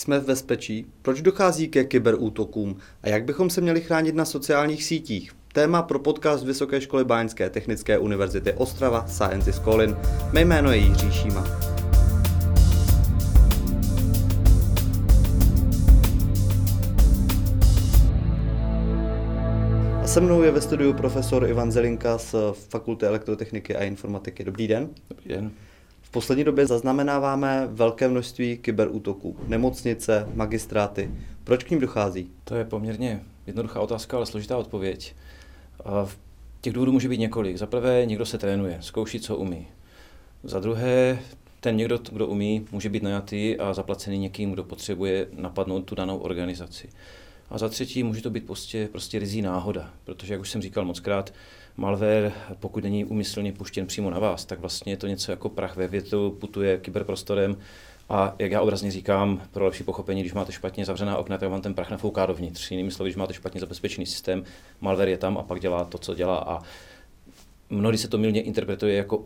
Jsme v bezpečí? Proč dochází ke kyberútokům? A jak bychom se měli chránit na sociálních sítích? Téma pro podcast Vysoké školy Báňské technické univerzity Ostrava Science is Calling. Mé jméno je Jiří Šíma. A se mnou je ve studiu profesor Ivan Zelinka z Fakulty elektrotechniky a informatiky. Dobrý den. Dobrý den. V poslední době zaznamenáváme velké množství kyberútoků. Nemocnice, magistráty. Proč k ním dochází? To je poměrně jednoduchá otázka, ale složitá odpověď. V těch důvodů může být několik. Za prvé, někdo se trénuje, zkouší, co umí. Za druhé, ten někdo, kdo umí, může být najatý a zaplacený někým, kdo potřebuje napadnout tu danou organizaci. A za třetí, může to být prostě, prostě rizí náhoda, protože, jak už jsem říkal mockrát, malware, pokud není umyslně puštěn přímo na vás, tak vlastně je to něco jako prach ve větru, putuje kyberprostorem a jak já obrazně říkám, pro lepší pochopení, když máte špatně zavřená okna, tak vám ten prach nafouká dovnitř. Jinými slovy, když máte špatně zabezpečený systém, malware je tam a pak dělá to, co dělá a mnohdy se to milně interpretuje jako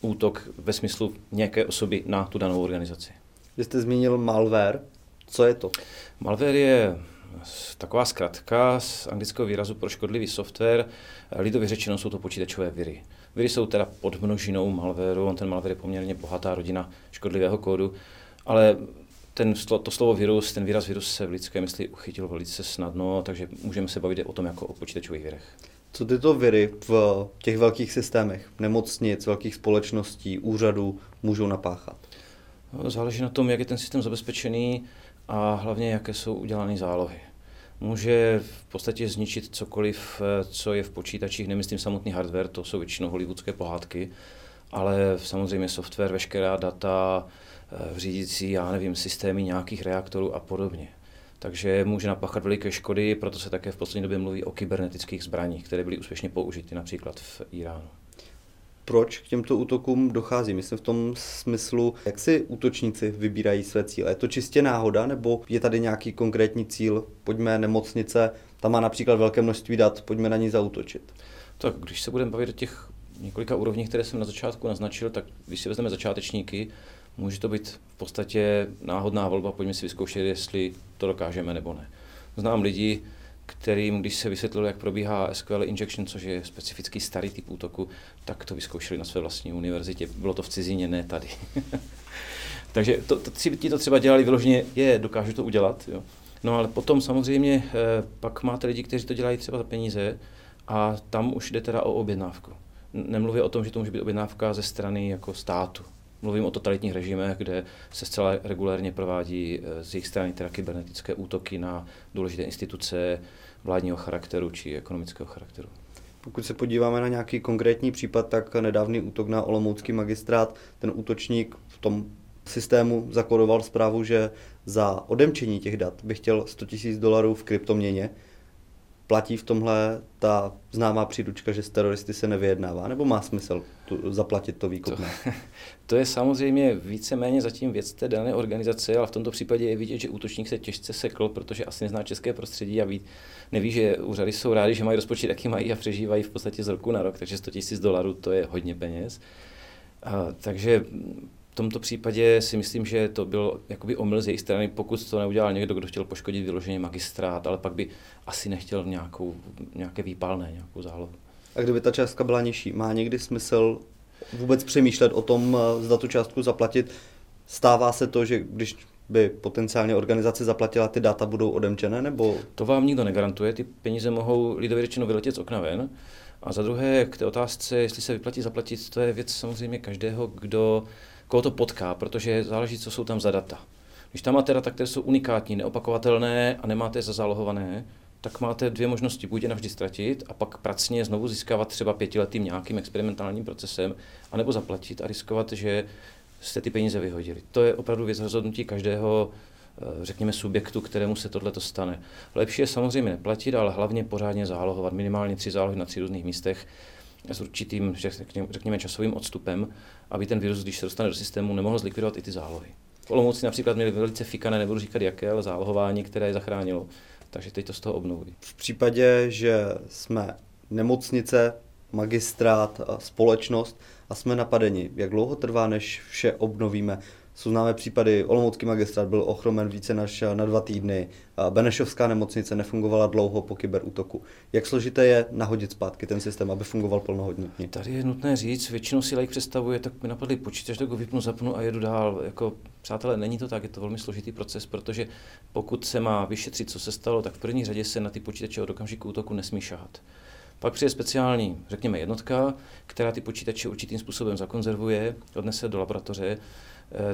útok ve smyslu nějaké osoby na tu danou organizaci. Vy jste zmínil malware. Co je to? Malware je taková zkratka z anglického výrazu pro škodlivý software. Lidově řečeno jsou to počítačové viry. Viry jsou teda podmnožinou malwareu, on ten malware je poměrně bohatá rodina škodlivého kódu, ale ten, to slovo virus, ten výraz virus se v lidské mysli uchytil velice snadno, takže můžeme se bavit o tom jako o počítačových virech. Co tyto viry v těch velkých systémech, nemocnic, velkých společností, úřadů můžou napáchat? No, záleží na tom, jak je ten systém zabezpečený a hlavně, jaké jsou udělané zálohy. Může v podstatě zničit cokoliv, co je v počítačích, nemyslím samotný hardware, to jsou většinou hollywoodské pohádky, ale samozřejmě software, veškerá data, eh, řídící, já nevím, systémy nějakých reaktorů a podobně. Takže může napáchat veliké škody, proto se také v poslední době mluví o kybernetických zbraních, které byly úspěšně použity například v Iránu proč k těmto útokům dochází. Myslím v tom smyslu, jak si útočníci vybírají své cíle. Je to čistě náhoda, nebo je tady nějaký konkrétní cíl? Pojďme nemocnice, tam má například velké množství dat, pojďme na ní zautočit. Tak když se budeme bavit o těch několika úrovních, které jsem na začátku naznačil, tak když si vezmeme začátečníky, může to být v podstatě náhodná volba, pojďme si vyzkoušet, jestli to dokážeme nebo ne. Znám lidi, kterým, když se vysvětlilo, jak probíhá SQL injection, což je specifický starý typ útoku, tak to vyzkoušeli na své vlastní univerzitě. Bylo to v cizině, ne tady. Takže to, to, ti to třeba dělali vyloženě, je, dokážu to udělat. Jo. No ale potom samozřejmě eh, pak máte lidi, kteří to dělají třeba za peníze a tam už jde teda o objednávku. Nemluvím o tom, že to může být objednávka ze strany jako státu. Mluvím o totalitních režimech, kde se zcela regulérně provádí eh, z jejich strany teda kybernetické útoky na důležité instituce vládního charakteru či ekonomického charakteru. Pokud se podíváme na nějaký konkrétní případ, tak nedávný útok na Olomoucký magistrát, ten útočník v tom systému zakodoval zprávu, že za odemčení těch dat by chtěl 100 000 dolarů v kryptoměně platí v tomhle ta známá příručka, že s teroristy se nevyjednává, nebo má smysl tu, zaplatit to výkupné? To, to je samozřejmě víceméně zatím věc té dané organizace, ale v tomto případě je vidět, že útočník se těžce sekl, protože asi nezná české prostředí a ví, neví, že úřady jsou rádi, že mají rozpočet, jaký mají a přežívají v podstatě z roku na rok, takže 100 000 dolarů to je hodně peněz. A, takže tomto případě si myslím, že to byl jakoby omyl z její strany, pokud to neudělal někdo, kdo chtěl poškodit vyloženě magistrát, ale pak by asi nechtěl nějakou, nějaké výpalné, nějakou zálohu. A kdyby ta částka byla nižší, má někdy smysl vůbec přemýšlet o tom, eh, zda tu částku zaplatit? Stává se to, že když by potenciálně organizace zaplatila, ty data budou odemčené, nebo? To vám nikdo negarantuje, ty peníze mohou lidově řečeno vyletět z okna ven. A za druhé, k té otázce, jestli se vyplatí zaplatit, to je věc samozřejmě každého, kdo koho to potká, protože záleží, co jsou tam za data. Když tam máte data, které jsou unikátní, neopakovatelné a nemáte je zazálohované, tak máte dvě možnosti. Buď je navždy ztratit a pak pracně znovu získávat třeba pětiletým nějakým experimentálním procesem, anebo zaplatit a riskovat, že jste ty peníze vyhodili. To je opravdu věc rozhodnutí každého, eh, řekněme, subjektu, kterému se tohle stane. Lepší je samozřejmě neplatit, ale hlavně pořádně zálohovat. Minimálně tři zálohy na tři různých místech s určitým, řekněme, časovým odstupem, aby ten virus, když se dostane do systému, nemohl zlikvidovat i ty zálohy. V Olomouci například měli velice fikané, nebudu říkat jaké, ale zálohování, které je zachránilo. Takže teď to z toho obnoví. V případě, že jsme nemocnice, magistrát, společnost a jsme napadeni, jak dlouho trvá, než vše obnovíme? Jsou známé případy, Olomoucký magistrát byl ochromen více než na dva týdny, Benešovská nemocnice nefungovala dlouho po kyberútoku. Jak složité je nahodit zpátky ten systém, aby fungoval plnohodnotně? Tady je nutné říct, většinou si like představuje, tak mi napadly počítač, tak ho vypnu, zapnu a jedu dál. Jako, přátelé, není to tak, je to velmi složitý proces, protože pokud se má vyšetřit, co se stalo, tak v první řadě se na ty počítače od okamžiku útoku nesmí šahat. Pak přijde speciální, řekněme, jednotka, která ty počítače určitým způsobem zakonzervuje, odnese do laboratoře,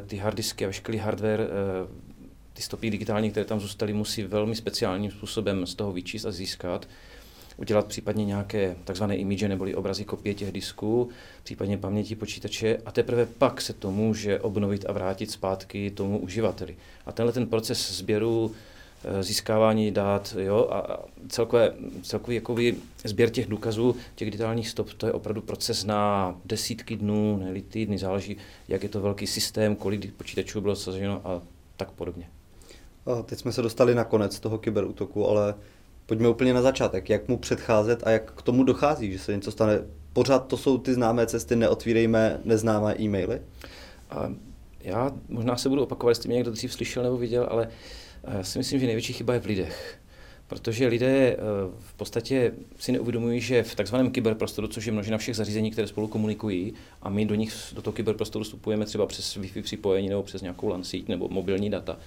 ty harddisky a veškerý hardware, eh, ty stopy digitální, které tam zůstaly, musí velmi speciálním způsobem z toho vyčíst a získat udělat případně nějaké takzvané image neboli obrazy kopie těch disků, případně paměti počítače a teprve pak se to může obnovit a vrátit zpátky tomu uživateli. A tenhle ten proces sběru Eh, získávání dát jo, a celkové, celkový jakoby sběr těch důkazů, těch digitálních stop, to je opravdu proces na desítky dnů, ne týdny, záleží, jak je to velký systém, kolik počítačů bylo saženo a tak podobně. A teď jsme se dostali na konec toho kyberútoku, ale pojďme úplně na začátek. Jak mu předcházet a jak k tomu dochází, že se něco stane? Pořád to jsou ty známé cesty, neotvírejme neznámé e-maily? A já možná se budu opakovat, jestli mě někdo dřív slyšel nebo viděl, ale uh, já si myslím, že největší chyba je v lidech. Protože lidé eh, v podstatě si neuvědomují, že v takzvaném kyberprostoru, což je množina všech zařízení, které spolu komunikují, a my do nich, do toho kyberprostoru vstupujeme třeba přes Wi-Fi připojení nebo přes nějakou LAN síť nebo mobilní data,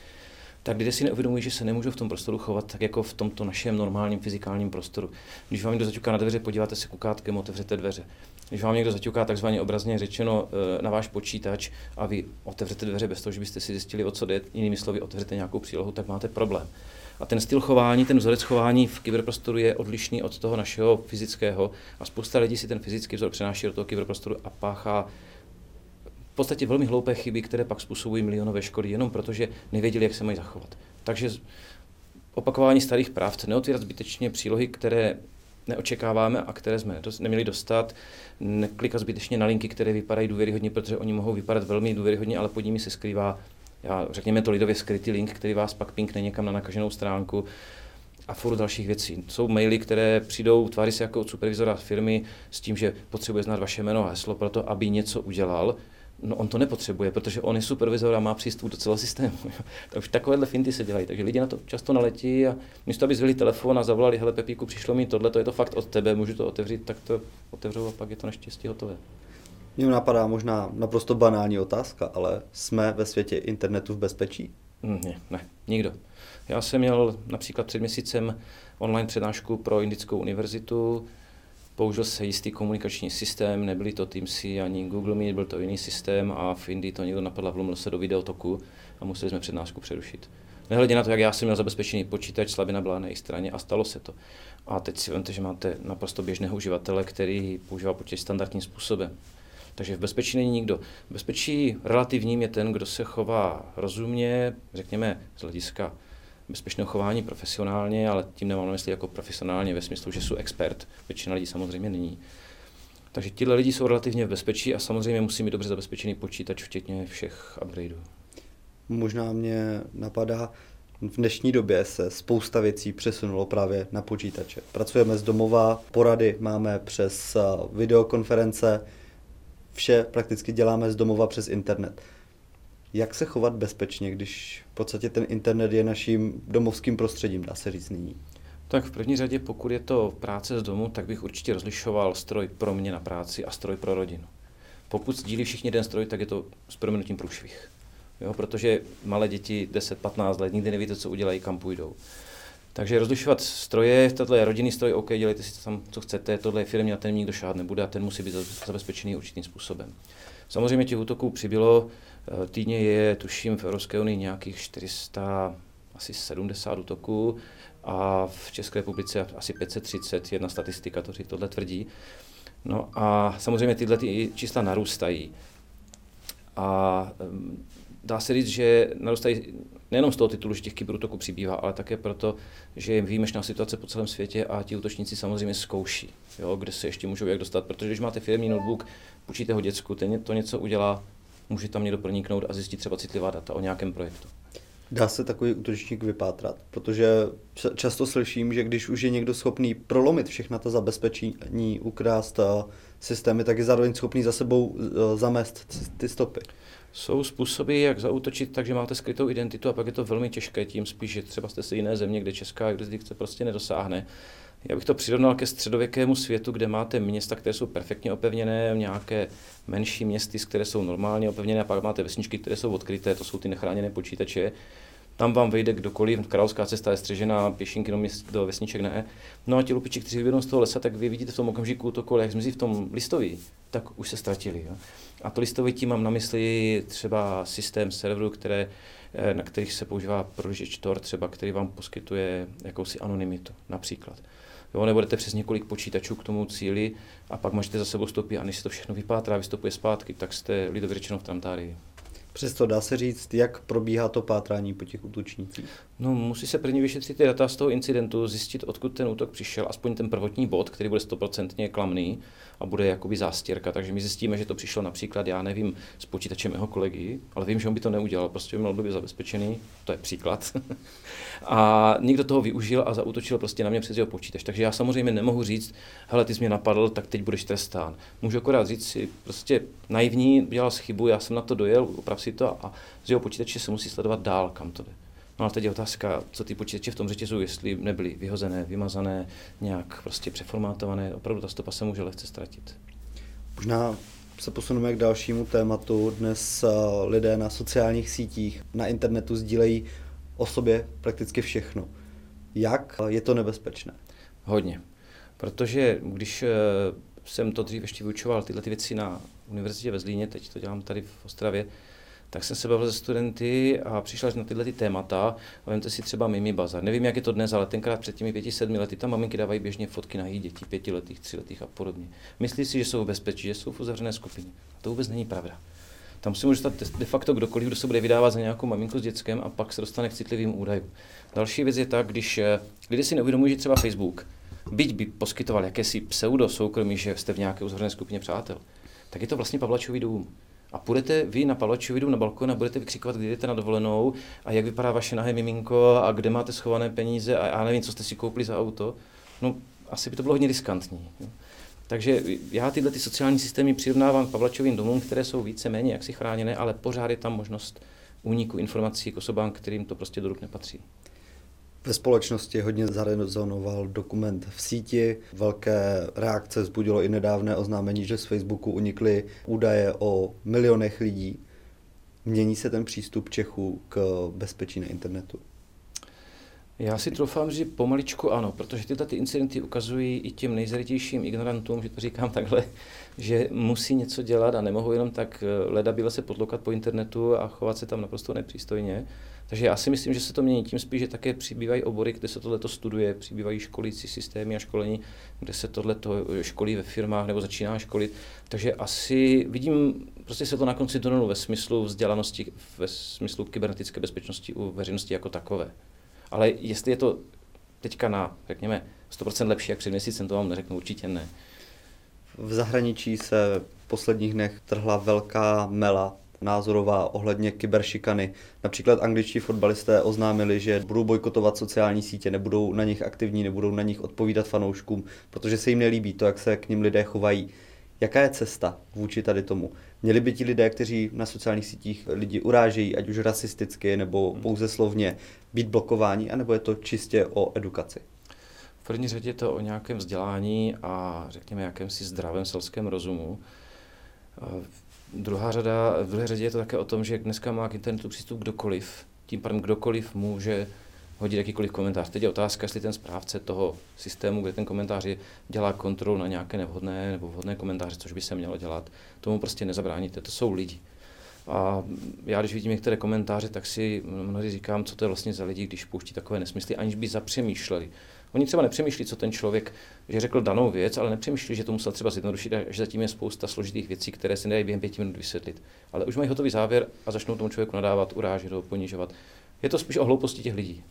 tak lidé si neuvědomují, že se nemůžou v tom prostoru chovat tak jako v tomto našem normálním fyzikálním prostoru. Když vám někdo zaťuká na dveře, podíváte se kukátkem, otevřete dveře. Když vám někdo zaťuká takzvaně obrazně řečeno eh, na váš počítač a vy otevřete dveře bez toho, že byste si zjistili, o co jde, jinými slovy otevřete nějakou přílohu, tak máte problém. A ten styl chování, ten vzorec chování v kyberprostoru je odlišný od toho našeho fyzického a spousta lidí si ten fyzický vzor přenáší do toho kyberprostoru a páchá v podstatě velmi hloupé chyby, které pak způsobují milionové škody, jenom protože nevěděli, jak se mají zachovat. Takže opakování starých pravd, neotvírat zbytečně přílohy, které neočekáváme a které jsme neměli dostat, neklikat zbytečně na linky, které vypadají důvěryhodně, protože oni mohou vypadat velmi důvěryhodně, ale pod nimi se skrývá, já, řekněme to lidově skrytý link, který vás pak pinkne někam na nakaženou stránku a furt dalších věcí. Jsou maily, které přijdou, tváří se jako od supervizora firmy s tím, že potřebuje znát vaše jméno a heslo pro to, aby něco udělal, No on to nepotřebuje, protože on je supervizor a má přístup do celého systému. tak už takovéhle finty se dělají. Takže lidi na to často naletí a místo, aby zvili telefon a zavolali, hele Pepíku, přišlo mi tohle, to je to fakt od tebe, můžu to otevřít, tak to otevřou a pak je to naštěstí hotové. Mně napadá možná naprosto banální otázka, ale jsme ve světě internetu v bezpečí? Mm, ne, ne, nikdo. Já jsem měl například před měsícem online přednášku pro Indickou univerzitu, Použil se jistý komunikační systém, nebyly to Teamsy ani Google Meet, byl to jiný systém a v Indii to někdo napadl, vlomil se do videotoku a museli jsme přednášku přerušit. Nehledě na to, jak já jsem měl zabezpečený počítač, slabina byla na její straně a stalo se to. A teď si vemte, že máte naprosto běžného uživatele, který používá počítač standardním způsobem. Takže v bezpečí není nikdo. V bezpečí relativním je ten, kdo se chová rozumně, řekněme z hlediska bezpečného chování profesionálně, ale tím nemám na mysli jako profesionálně ve smyslu, že jsou expert. Většina lidí samozřejmě není. Takže tihle lidi jsou relativně v bezpečí a samozřejmě musí mít dobře zabezpečený počítač, včetně všech upgradeů. Možná mě napadá, v dnešní době se spousta věcí přesunulo právě na počítače. Pracujeme z domova, porady máme přes videokonference, vše prakticky děláme z domova přes internet jak se chovat bezpečně, když v podstatě ten internet je naším domovským prostředím, dá se říct nyní? Tak v první řadě, pokud je to práce z domu, tak bych určitě rozlišoval stroj pro mě na práci a stroj pro rodinu. Pokud sdílí všichni jeden stroj, tak je to s proměnutím průšvih. Jo, protože malé děti 10-15 let nikdy nevíte, co udělají, kam půjdou. Takže rozlišovat stroje, tohle je rodinný stroj, OK, dělejte si tam, co chcete, tohle je firmě a ten nikdo šát nebude a ten musí být zabezpečený určitým způsobem. Samozřejmě těch útoků přibylo, Eh, týdně je, tuším, v Evropské unii nějakých 400, asi 70 útoků a v České republice asi 530, jedna statistika to tohle tvrdí. No a samozřejmě tyhle ty čísla narůstají. A dá se říct, že narůstají nejenom z toho titulu, že těch kyberútoků přibývá, ale také proto, že je výjimečná situace po celém světě a ti útočníci samozřejmě zkouší, jo, kde se ještě můžou jak dostat. Protože když máte firmní notebook, půjčíte ho děcku, ten to něco udělá, může tam někdo proniknout a zjistit třeba citlivá data o nějakém projektu. Dá se takový útočník vypátrat, protože často slyším, že když už je někdo schopný prolomit všechna ta zabezpečení, ukrást systémy, tak je zároveň schopný za sebou eh, zamést ty stopy. Jsou způsoby, jak zautočit tak, že máte skrytou identitu a pak je to velmi těžké, tím spíš, že třeba jste si jiné země, kde česká jurisdikce prostě nedosáhne. Já bych to přirovnal ke středověkému světu, kde máte města, které jsou perfektně opevněné, nějaké menší městy, které jsou normálně opevněné, a pak máte vesničky, které jsou odkryté, to jsou ty nechráněné počítače. Tam vám vejde kdokoliv, královská cesta je střežená, pěšinky do, měst, do vesniček ne. No a ti lupiči, kteří vyběhnou z toho lesa, tak vy vidíte v tom okamžiku to kole, jak zmizí v tom listoví, tak už se ztratili. Jo. A to listovití mám na mysli třeba systém serverů, které, eh, na kterých se používá prohlížeč Tor, třeba, který vám poskytuje jakousi anonymitu, například. Jo, nebudete přes několik počítačů k tomu cíli a pak máte za sebou stopy a než se to všechno vypátrá, vystupuje zpátky, tak jste lidově řečeno v Tramtárii. Přesto dá se říct, jak probíhá to pátrání po těch útočnících? No, musí se prvně vyšetřit ty data z toho incidentu, zjistit, odkud ten útok přišel, aspoň ten prvotní bod, který bude stoprocentně klamný a bude jakoby zástěrka. Takže my zjistíme, že to přišlo například, já nevím, s počítačem mého kolegy, ale vím, že on by to neudělal, prostě by měl být zabezpečený, to je příklad. a někdo toho využil a zautočil prostě na mě přes jeho počítač. Takže já samozřejmě nemohu říct, hele, ty jsi mě napadl, tak teď budeš trestán. Můžu akorát říct si, prostě naivní, dělal chybu, já jsem na to dojel, oprav si to a z jeho počítače se musí sledovat dál, kam to jde. No a teď je otázka, co ty počítače v tom řetězu, jestli nebyly vyhozené, vymazané, nějak prostě přeformátované, opravdu ta stopa se může lehce ztratit. Možná se posuneme k dalšímu tématu. Dnes eh, lidé na sociálních sítích, na internetu sdílejí o sobě prakticky všechno. Jak je to nebezpečné? Hodně. Protože když eh, jsem to dřív ještě vyučoval tyhle ty věci na univerzitě ve Zlíně, teď to dělám tady v Ostravě, tak jsem se bavil se studenty a přišla na tyhle ty témata. Vemte si třeba Mimi Bazar. Nevím, jak je to dnes, ale tenkrát před těmi pěti, sedmi lety tam maminky dávají běžně fotky na jejich dětí, pětiletých, tříletých a podobně. Myslí si, že jsou v bezpečí, že jsou v uzavřené skupině. A to vůbec není pravda. Tam si může stát de facto kdokoliv, kdo se bude vydávat za nějakou maminku s dětskem a pak se dostane k citlivým údajům. Další věc je tak, když eh, lidé si neuvědomují, že třeba Facebook, byť by poskytoval jakési pseudo soukromí, že jste v nějaké uzavřené skupině přátel, tak je to vlastně Pavlačový dům. A půjdete vy na Pavlačový dům na balkon a budete vykřikovat, kdy jdete na dovolenou a jak vypadá vaše nahé miminko a kde máte schované peníze a já nevím, co jste si koupili za auto. No, asi by to bylo hodně riskantní. Jo. Takže já tyhle ty sociální systémy přirovnávám k Pavlačovým domům, které jsou více méně jaksi chráněné, ale pořád je tam možnost úniku informací k osobám, kterým to prostě do ruk nepatří. Ve společnosti hodně zarezonoval dokument v síti. Velké reakce vzbudilo i nedávné oznámení, že z Facebooku unikly údaje o milionech lidí. Mění se ten přístup Čechů k bezpečí na internetu? Já si troufám říct pomaličku ano, protože tyhle ty incidenty ukazují i těm nejzaritějším ignorantům, že to říkám takhle, že musí něco dělat a nemohou jenom tak eh, leda byla se podlokat po internetu a chovat se tam naprosto nepřístojně. Takže já si myslím, že se to mění tím spíš, že také přibývají obory, kde se tohle studuje, přibývají školící systémy a školení, kde se tohle školí ve firmách nebo začíná školit. Takže asi vidím prostě se to na konci tunelu ve smyslu vzdělanosti, ve smyslu kybernetické bezpečnosti u veřejnosti jako takové. Ale jestli je to teďka na, řekněme, 100% lepší jak před měsícem, to vám neřeknu určitě ne. V zahraničí se v posledních dnech trhla velká mela názorová ohledně kyberšikany. Například angličtí fotbalisté oznámili, že budou bojkotovat sociální sítě, nebudou na nich aktivní, nebudou na nich odpovídat fanouškům, protože se jim nelíbí to, jak se k nim lidé chovají. Jaká je cesta vůči tady tomu? Měli by ti lidé, kteří na sociálních sítích lidi urážejí, ať už rasisticky nebo hmm. pouze slovně, být blokováni, anebo je to čistě o edukaci? V první řadě je to o nějakém vzdělání a řekněme jakémsi zdravém selském rozumu. Druhá řada, v druhé řadě je to také o tom, že dneska má k internetu přístup kdokoliv. Tím pádem kdokoliv může hodit jakýkoliv komentář. Teď je otázka, jestli ten správce toho systému, kde ten komentář je, dělá kontrolu na nějaké nevhodné nebo vhodné komentáře, což by se mělo dělat. Tomu prostě nezabráníte, to jsou lidi. A já, když vidím některé komentáře, tak si mnohdy říkám, co to je vlastně za lidi, když pouští takové nesmysly, aniž by zapřemýšleli. Oni třeba nepřemýšlí, co ten člověk, že řekl danou věc, ale nepřemýšlí, že to musel třeba zjednodušit a že zatím je spousta složitých věcí, které se nedají během pěti minut vysvětlit. Ale už mají hotový závěr a začnou tomu člověku nadávat, urážet ho, ponižovat. Je to spíš o hlouposti těch lidí.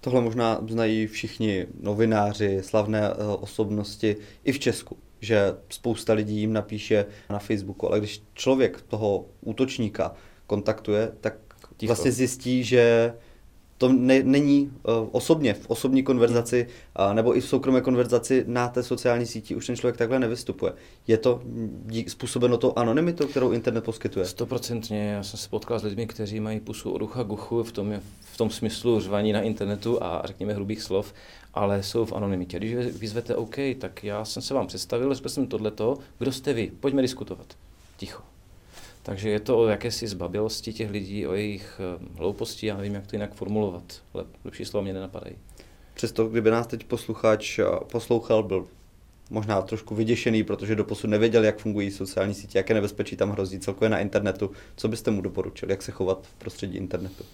Tohle možná znají všichni novináři, slavné eh, osobnosti i v Česku, že spousta lidí jim napíše na Facebooku, ale když člověk toho útočníka kontaktuje, tak Ticho. vlastně zjistí, že to ne, není uh, osobně, v osobní konverzaci uh, nebo i v soukromé konverzaci na té sociální síti už ten člověk takhle nevystupuje. Je to dík, způsobeno to anonymitou, kterou internet poskytuje? Stoprocentně. Já jsem se potkal s lidmi, kteří mají pusu od ucha guchu v tom, v tom smyslu řvaní na internetu a řekněme hrubých slov, ale jsou v anonymitě. Když vyzvete OK, tak já jsem se vám představil, řekl jsem tohleto, kdo jste vy, pojďme diskutovat. Ticho. Takže je to o jakési zbabilosti těch lidí, o jejich eh, hlouposti, já nevím, jak to jinak formulovat, ale lepší slova mě nenapadají. Přesto, kdyby nás teď posluchač eh, poslouchal, byl možná trošku vyděšený, protože doposud nevěděl, jak fungují sociální sítě, jaké nebezpečí tam hrozí celkově na internetu. Co byste mu doporučil, jak se chovat v prostředí internetu?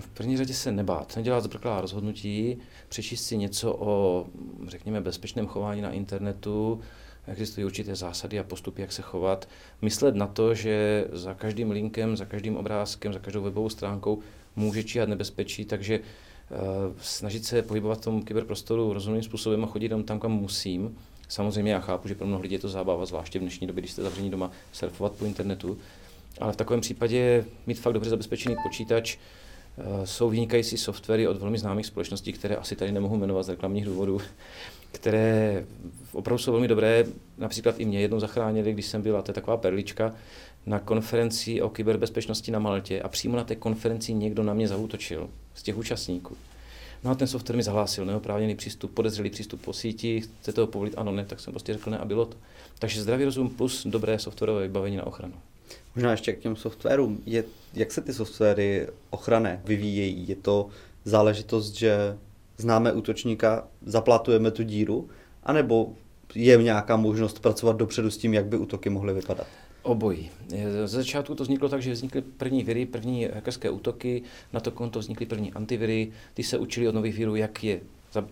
V první řadě se nebát, nedělat zbrklá rozhodnutí, přečíst si něco o, řekněme, bezpečném chování na internetu, existují určité zásady a postupy, jak se chovat. Myslet na to, že za každým linkem, za každým obrázkem, za každou webovou stránkou může číhat nebezpečí, takže uh, snažit se pohybovat v tom kyberprostoru rozumným způsobem a chodit tam, tam, kam musím. Samozřejmě já chápu, že pro mnoho lidí je to zábava, zvláště v dnešní době, když jste zavření doma, surfovat po internetu. Ale v takovém případě mít fakt dobře zabezpečený počítač, uh, jsou vynikající softwary od velmi známých společností, které asi tady nemohu jmenovat z reklamních důvodů, které opravdu jsou velmi dobré. Například i mě jednou zachránili, když jsem byl, a to je taková perlička, na konferenci o kyberbezpečnosti na Maltě a přímo na té konferenci někdo na mě zautočil z těch účastníků. No a ten software mi zahlásil neoprávněný přístup, podezřelý přístup po síti, chcete to povolit, ano, ne, tak jsem prostě řekl ne a bylo to. Takže zdravý rozum plus dobré softwarové vybavení na ochranu. Možná ještě k těm softwarům. Je, jak se ty softwary ochranné vyvíjejí? Je to záležitost, že známe útočníka, zaplatujeme tu díru, anebo je nějaká možnost pracovat dopředu s tím, jak by útoky mohly vypadat? Obojí. Ze začátku to vzniklo tak, že vznikly první viry, první hackerské útoky, na to konto vznikly první antiviry, ty se učili od nových virů, jak je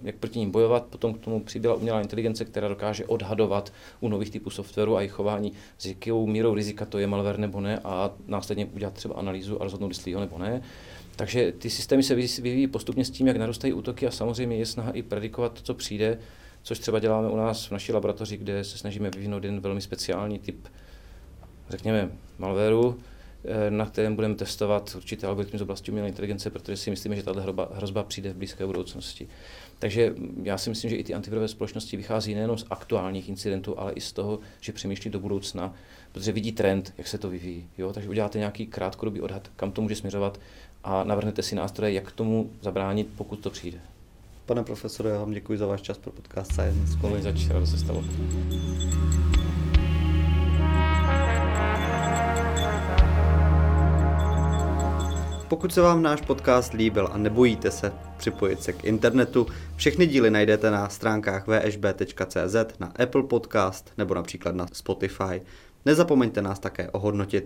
jak proti ním bojovat, potom k tomu přibyla umělá inteligence, která dokáže odhadovat u nových typů softwaru a jejich chování, s jakou mírou rizika to je malware nebo ne a následně udělat třeba analýzu a rozhodnout, jestli jo nebo ne. Takže ty systémy se vyvíjí postupně s tím, jak narůstají útoky a samozřejmě je snaha i predikovat to, co přijde, což třeba děláme u nás v naší laboratoři, kde se snažíme vyvinout jeden velmi speciální typ, řekněme, malwareu, eh, na kterém budeme testovat určité algoritmy z oblasti umělé inteligence, protože si myslíme, že tato hrozba, hrozba přijde v blízké budoucnosti. Takže já si myslím, že i ty antivirové společnosti vychází nejenom z aktuálních incidentů, ale i z toho, že přemýšlí do budoucna, protože vidí trend, jak se to vyvíjí. Jo? Takže uděláte nějaký krátkodobý odhad, kam to může směřovat a navrhnete si nástroje, jak tomu zabránit, pokud to přijde. Pane profesore, já vám děkuji za váš čas pro podcast Science College. Zač, se stalo. Pokud se vám náš podcast líbil a nebojíte se připojit se k internetu, všechny díly najdete na stránkách vsb.cz, na Apple Podcast nebo například na Spotify. Nezapomeňte nás také ohodnotit